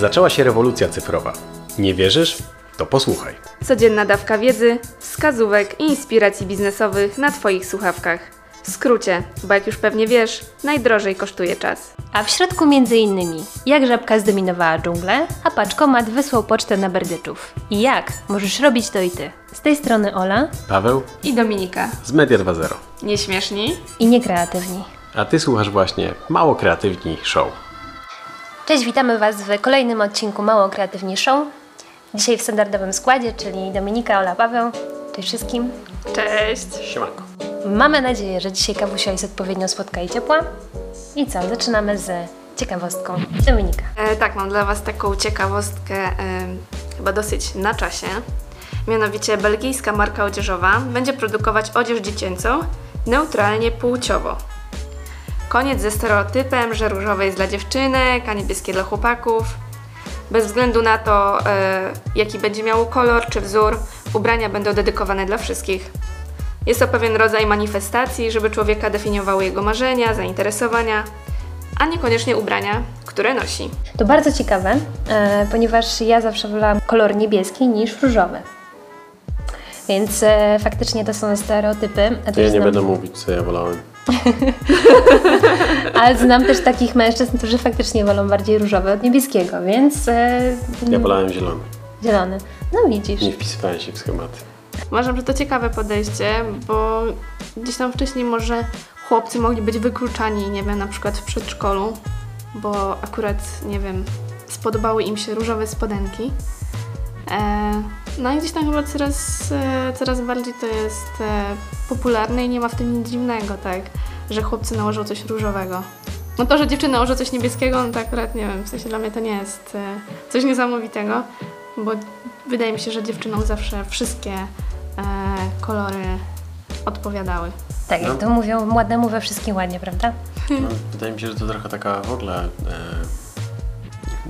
Zaczęła się rewolucja cyfrowa. Nie wierzysz? To posłuchaj. Codzienna dawka wiedzy, wskazówek i inspiracji biznesowych na Twoich słuchawkach. W skrócie, bo jak już pewnie wiesz, najdrożej kosztuje czas. A w środku między innymi, jak żabka zdominowała dżunglę, a paczkomat wysłał pocztę na berdyczów. I jak możesz robić to i ty. Z tej strony Ola Paweł I Dominika. z Media 2.0. Nieśmieszni? i niekreatywni. A ty słuchasz właśnie Mało Kreatywni Show. Cześć, witamy Was w kolejnym odcinku Mało Kreatywni Show. Dzisiaj w standardowym składzie, czyli Dominika, Ola, Paweł. Cześć wszystkim. Cześć! Siemanko. Mamy nadzieję, że dzisiaj kawusia jest odpowiednio słodka i ciepła. I co, zaczynamy z ciekawostką. Dominika. E, tak, mam dla Was taką ciekawostkę, e, chyba dosyć na czasie. Mianowicie belgijska marka odzieżowa będzie produkować odzież dziecięcą neutralnie płciowo. Koniec ze stereotypem, że różowe jest dla dziewczynek, a niebieskie dla chłopaków. Bez względu na to, e, jaki będzie miało kolor czy wzór, ubrania będą dedykowane dla wszystkich. Jest to pewien rodzaj manifestacji, żeby człowieka definiowały jego marzenia, zainteresowania, a niekoniecznie ubrania, które nosi. To bardzo ciekawe, e, ponieważ ja zawsze wolałam kolor niebieski niż różowy. Więc e, faktycznie to są stereotypy. A Ja nie znam, będę mówić, co ja wolałem. Ale znam też takich mężczyzn, którzy faktycznie wolą bardziej różowy od niebieskiego, więc e, Ja wolałem zielony. zielony. No widzisz. Nie wpisywałem się w schematy. Uważam, że to ciekawe podejście, bo gdzieś tam wcześniej może chłopcy mogli być wykluczani, nie wiem, na przykład w przedszkolu, bo akurat, nie wiem, spodobały im się różowe spodenki. E, no i gdzieś tam chyba coraz, e, coraz bardziej to jest popularne i nie ma w tym nic dziwnego, tak, że chłopcy nałożą coś różowego. No to, że dziewczyny nałożą coś niebieskiego, no to akurat nie wiem, w sensie dla mnie to nie jest e, coś niesamowitego, bo wydaje mi się, że dziewczynom zawsze wszystkie e, kolory odpowiadały. Tak, jak No. to mówią ładnemu we wszystkim ładnie, prawda? No, wydaje mi się, że to trochę taka w ogóle. E,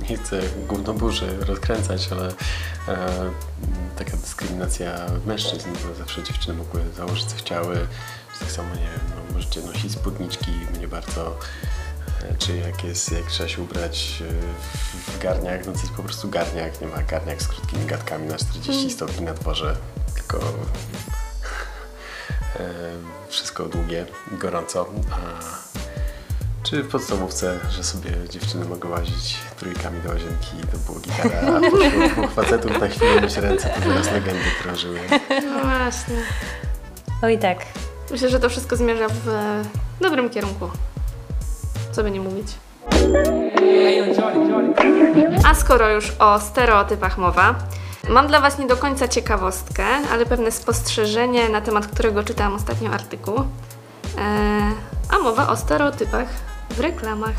nie chcę gównoburzy rozkręcać, ale e, taka dyskryminacja mężczyzn, bo zawsze dziewczyny mogły założyć co chciały. Tak samo, nie wiem, no, możecie nosić spódniczki, mnie bardzo. E, Czy jak jest, jak trzeba się ubrać e, w- garniak, no to jest po prostu garniak, nie ma garniak z krótkimi gadkami na 40 stopni na dworze, tylko e, wszystko długie, gorąco. A czy w podstawówce, że sobie dziewczyny mogą łazić trójkami do łazienki i to było gitara, a poszło dwóch facetów na chwilę myć ręce, to teraz legendy krążyły. No właśnie. Oj tak. Myślę, że to wszystko zmierza w e, dobrym kierunku. Co by nie mówić. A skoro już o stereotypach mowa, mam dla Was nie do końca ciekawostkę, ale pewne spostrzeżenie, na temat którego czytałam ostatnio artykuł. E, a mowa o stereotypach w reklamach.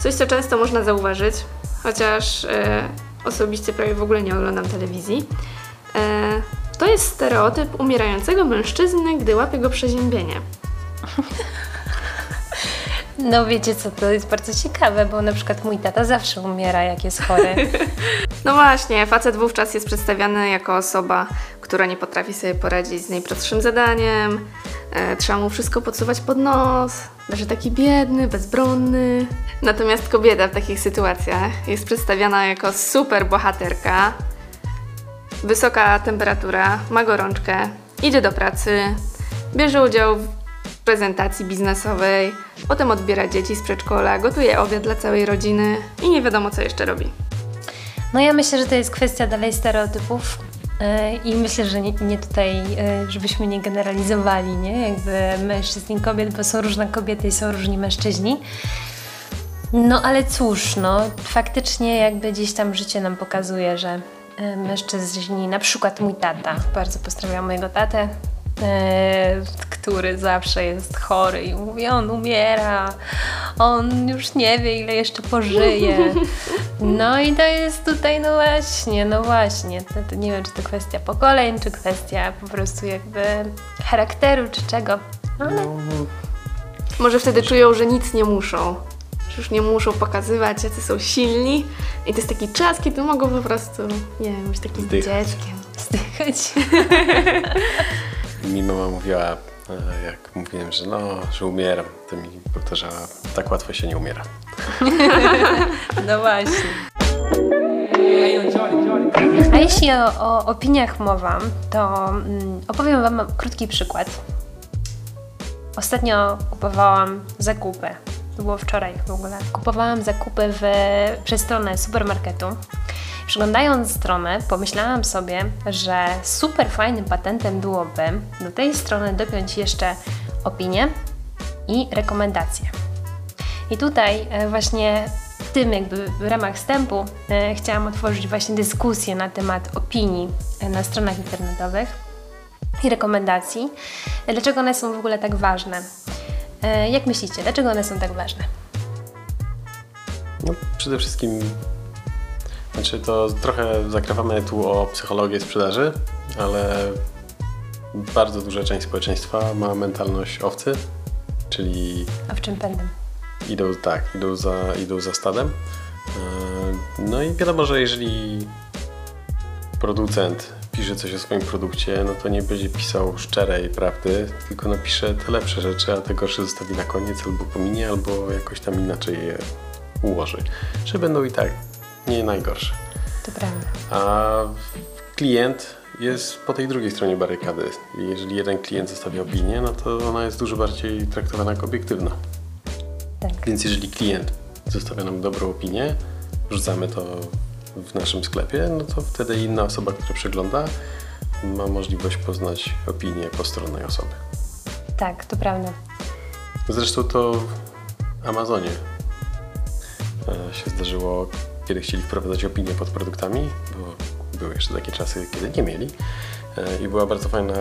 Coś, co często można zauważyć, chociaż e, osobiście prawie w ogóle nie oglądam telewizji. E, to jest stereotyp umierającego mężczyzny, gdy łapie go przeziębienie. No wiecie co, to jest bardzo ciekawe, bo na przykład mój tata zawsze umiera, jak jest chory. No właśnie, facet wówczas jest przedstawiany jako osoba, która nie potrafi sobie poradzić z najprostszym zadaniem. E, trzeba mu wszystko podsuwać pod nos, że taki biedny, bezbronny. Natomiast kobieta w takich sytuacjach jest przedstawiana jako super bohaterka. Wysoka temperatura, ma gorączkę, idzie do pracy, bierze udział w prezentacji biznesowej, potem odbiera dzieci z przedszkola, gotuje obiad dla całej rodziny i nie wiadomo co jeszcze robi. No ja myślę, że to jest kwestia dalej stereotypów e, i myślę, że nie, nie tutaj, e, żebyśmy nie generalizowali, nie? Jakby mężczyzn i kobiet, bo są różne kobiety i są różni mężczyźni. No ale cóż, no faktycznie jakby gdzieś tam życie nam pokazuje, że mężczyźni, na przykład mój tata, bardzo pozdrawiam mojego tatę, e, który zawsze jest chory i mówi, on umiera, on już nie wie ile jeszcze pożyje. No i to jest tutaj, no właśnie, no właśnie, to, to nie wiem czy to kwestia pokoleń, czy kwestia po prostu jakby charakteru, czy czego. No, ale Może wtedy czują, że nic nie muszą. Już nie muszą pokazywać, jacy są silni. I to jest taki czas, kiedy mogą po prostu, nie wiem, być takim Zdychać. dzieckiem. zdychać. Mi mama mówiła E, Jak mówiłem, że no, że umieram, to mi powtarzała, tak łatwo się nie umiera. No właśnie. A jeśli o, o opiniach mowa, to mm, opowiem Wam krótki przykład. Ostatnio kupowałam zakupy. To było wczoraj w ogóle. Kupowałam zakupy w, przez stronę supermarketu. Przeglądając stronę, pomyślałam sobie, że super fajnym patentem byłoby do tej strony dopiąć jeszcze opinię i rekomendacje. I tutaj e, właśnie w tym jakby w ramach wstępu e, chciałam otworzyć właśnie dyskusję na temat opinii e, na stronach internetowych i rekomendacji. Dlaczego one są w ogóle tak ważne? E, Jak myślicie, dlaczego one są tak ważne? No, przede wszystkim, znaczy to trochę zakrywamy tu o psychologię sprzedaży, ale bardzo duża część społeczeństwa ma mentalność owcy, czyli A w czym pędem? idą tak, idą za, idą za stadem. Yy, No i wiadomo, że jeżeli producent pisze coś o swoim produkcie, no to nie będzie pisał szczerej prawdy, tylko napisze te lepsze rzeczy, a te gorsze zostawi na koniec albo pominie, albo jakoś tam inaczej je ułoży. Że będą i tak nie najgorsze. To prawda. A klient jest po tej drugiej stronie barykady. Jeżeli jeden klient zostawia opinię, no to ona jest dużo bardziej traktowana jako obiektywna. Tak. Więc jeżeli klient zostawia nam dobrą opinię, wrzucamy to w naszym sklepie, no to wtedy inna osoba, która przegląda, ma możliwość poznać opinię postronnej osoby. Tak, to prawda. Zresztą to w Amazonie e, się zdarzyło, kiedy chcieli wprowadzać opinię pod produktami, bo były jeszcze takie czasy, kiedy nie mieli. E, I była bardzo fajna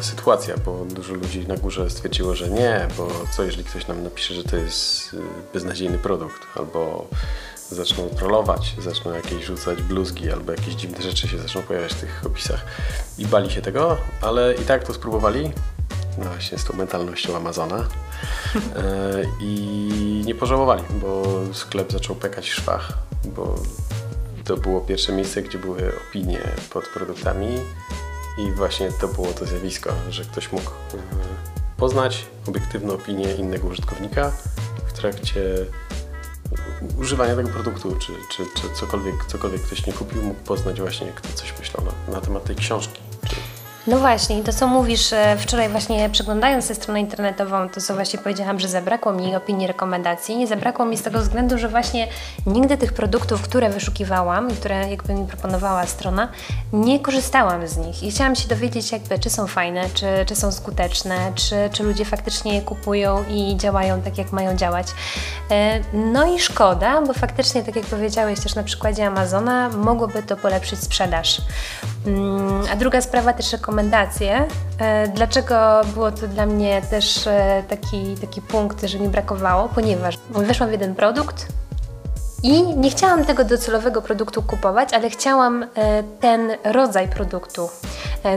sytuacja, bo dużo ludzi na górze stwierdziło, że nie, bo co jeżeli ktoś nam napisze, że to jest y, beznadziejny produkt, albo zaczną trollować, zaczną jakieś rzucać bluzgi, albo jakieś dziwne rzeczy się zaczną pojawiać w tych opisach. I bali się tego, ale i tak to spróbowali, no właśnie z tą mentalnością Amazona. E, I nie pożałowali, bo sklep zaczął pekać w szwach, bo to było pierwsze miejsce, gdzie były opinie pod produktami i właśnie to było to zjawisko, że ktoś mógł e, poznać obiektywną opinię innego użytkownika w trakcie używania tego produktu, czy, czy, czy cokolwiek, cokolwiek ktoś nie kupił, mógł poznać właśnie, kto coś myślał na, na temat tej książki. No właśnie, to co mówisz, e, wczoraj właśnie przeglądając tę stronę internetową, to co właśnie powiedziałam, że zabrakło mi opinii, rekomendacji. Nie zabrakło mi z tego względu, że właśnie nigdy tych produktów, które wyszukiwałam i które jakby mi proponowała strona, nie korzystałam z nich. I chciałam się dowiedzieć jakby, czy są fajne, czy, czy są skuteczne, czy, czy ludzie faktycznie je kupują i działają tak, jak mają działać. E, No i szkoda, bo faktycznie, tak jak powiedziałeś też na przykładzie Amazona, mogłoby to polepszyć sprzedaż. Mm, A druga sprawa też rekomendacje. E, Dlaczego było to dla mnie też e, taki, taki punkt, że mi brakowało? Ponieważ weszłam w jeden produkt i nie chciałam tego docelowego produktu kupować, ale chciałam e, ten rodzaj produktu.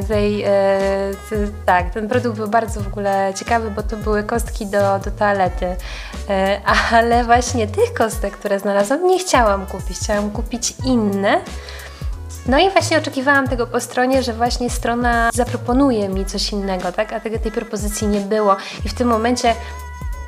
Tej, tak, ten produkt był bardzo w ogóle ciekawy, bo to były kostki do, do toalety. Ale właśnie tych kostek, które znalazłam, nie chciałam kupić. Chciałam kupić inne. No i właśnie oczekiwałam tego po stronie, że właśnie strona zaproponuje mi coś innego, tak? A tego, tej propozycji nie było. I w tym momencie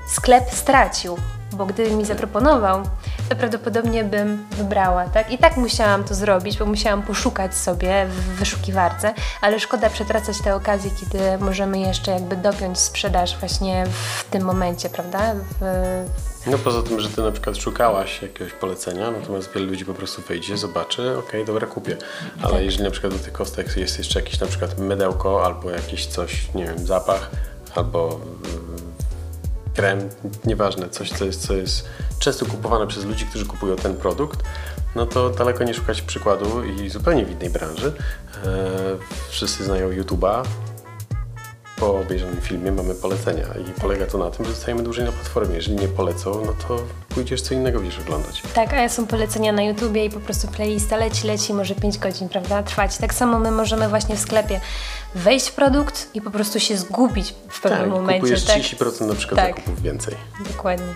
sklep stracił, bo gdyby mi zaproponował, to prawdopodobnie bym wybrała, tak? I tak musiałam to zrobić, bo musiałam poszukać sobie w wyszukiwarce, ale szkoda przetracać te okazje, kiedy możemy jeszcze jakby dopiąć sprzedaż właśnie w tym momencie, prawda? W, No poza tym, że ty na przykład szukałaś jakiegoś polecenia, natomiast wiele ludzi po prostu wejdzie, zobaczy, okej, dobra, kupię. Ale Tak. jeżeli na przykład do tych kostek jest jeszcze jakieś na przykład mydełko, albo jakiś coś, nie wiem, zapach, albo yy, krem, nieważne, coś, co jest, co jest często kupowane przez ludzi, którzy kupują ten produkt, no to daleko nie szukać przykładu i zupełnie w innej branży. Eee, wszyscy znają YouTube'a, po obejrzanym filmie mamy polecenia i polega to na tym, że zostajemy dłużej na platformie. Jeżeli nie polecą, no to pójdziesz co innego będziesz oglądać. Tak, a są polecenia na YouTubie i po prostu playlista leci, leci, może 5 godzin, prawda, trwać. Tak samo my możemy właśnie w sklepie wejść w produkt i po prostu się zgubić w pewnym tak, momencie. kupujesz tak, 30% na przykład Tak. zakupów więcej, dokładnie.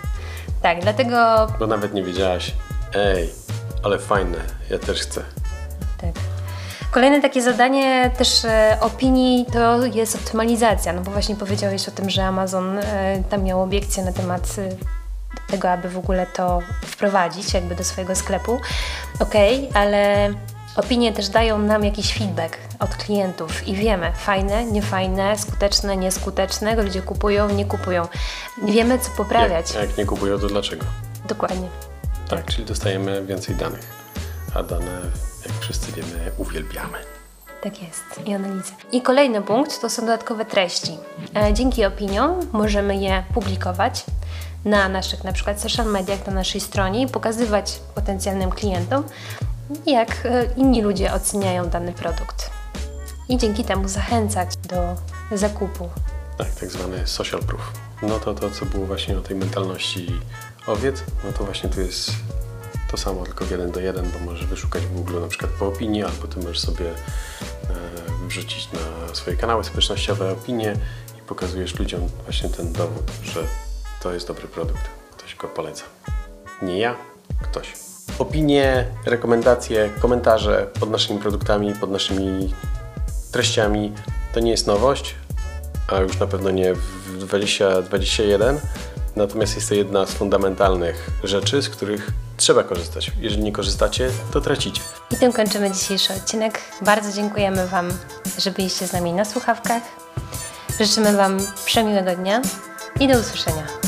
Tak, dlatego bo nawet nie wiedziałaś, ej, ale fajne, ja też chcę. tak. Kolejne takie zadanie też e, opinii to jest optymalizacja, no bo właśnie powiedziałeś o tym, że Amazon e, tam miał obiekcje na temat e, tego, aby w ogóle to wprowadzić jakby do swojego sklepu. Okej, ale opinie też dają nam jakiś feedback od klientów i wiemy, fajne, niefajne, skuteczne, nieskuteczne, ludzie kupują, nie kupują. Wiemy, co poprawiać. Jak, jak nie kupują, to dlaczego? Dokładnie. Tak, czyli dostajemy więcej danych, a dane, jak wszyscy wiemy, uwielbiamy. Tak jest, i analizy. I kolejny punkt to są dodatkowe treści. E, Dzięki opiniom możemy je publikować na naszych na przykład social mediach, na naszej stronie i pokazywać potencjalnym klientom, jak e, inni ludzie oceniają dany produkt. I dzięki temu zachęcać do zakupu. Tak, tak zwany social proof. No to to, co było właśnie o tej mentalności owiec, no to właśnie tu jest to samo, tylko w jeden do jeden, bo możesz wyszukać w Google na przykład po opinii, albo ty możesz sobie e, wrzucić na swoje kanały społecznościowe opinie i pokazujesz ludziom właśnie ten dowód, że to jest dobry produkt, ktoś go poleca. Nie ja, ktoś. Opinie, rekomendacje, komentarze pod naszymi produktami, pod naszymi treściami to nie jest nowość, a już na pewno nie w 2021. Natomiast jest to jedna z fundamentalnych rzeczy, z których trzeba korzystać. Jeżeli nie korzystacie, to tracicie. I tym kończymy dzisiejszy odcinek. Bardzo dziękujemy Wam, że byliście z nami na słuchawkach. Życzymy Wam przemiłego dnia i do usłyszenia.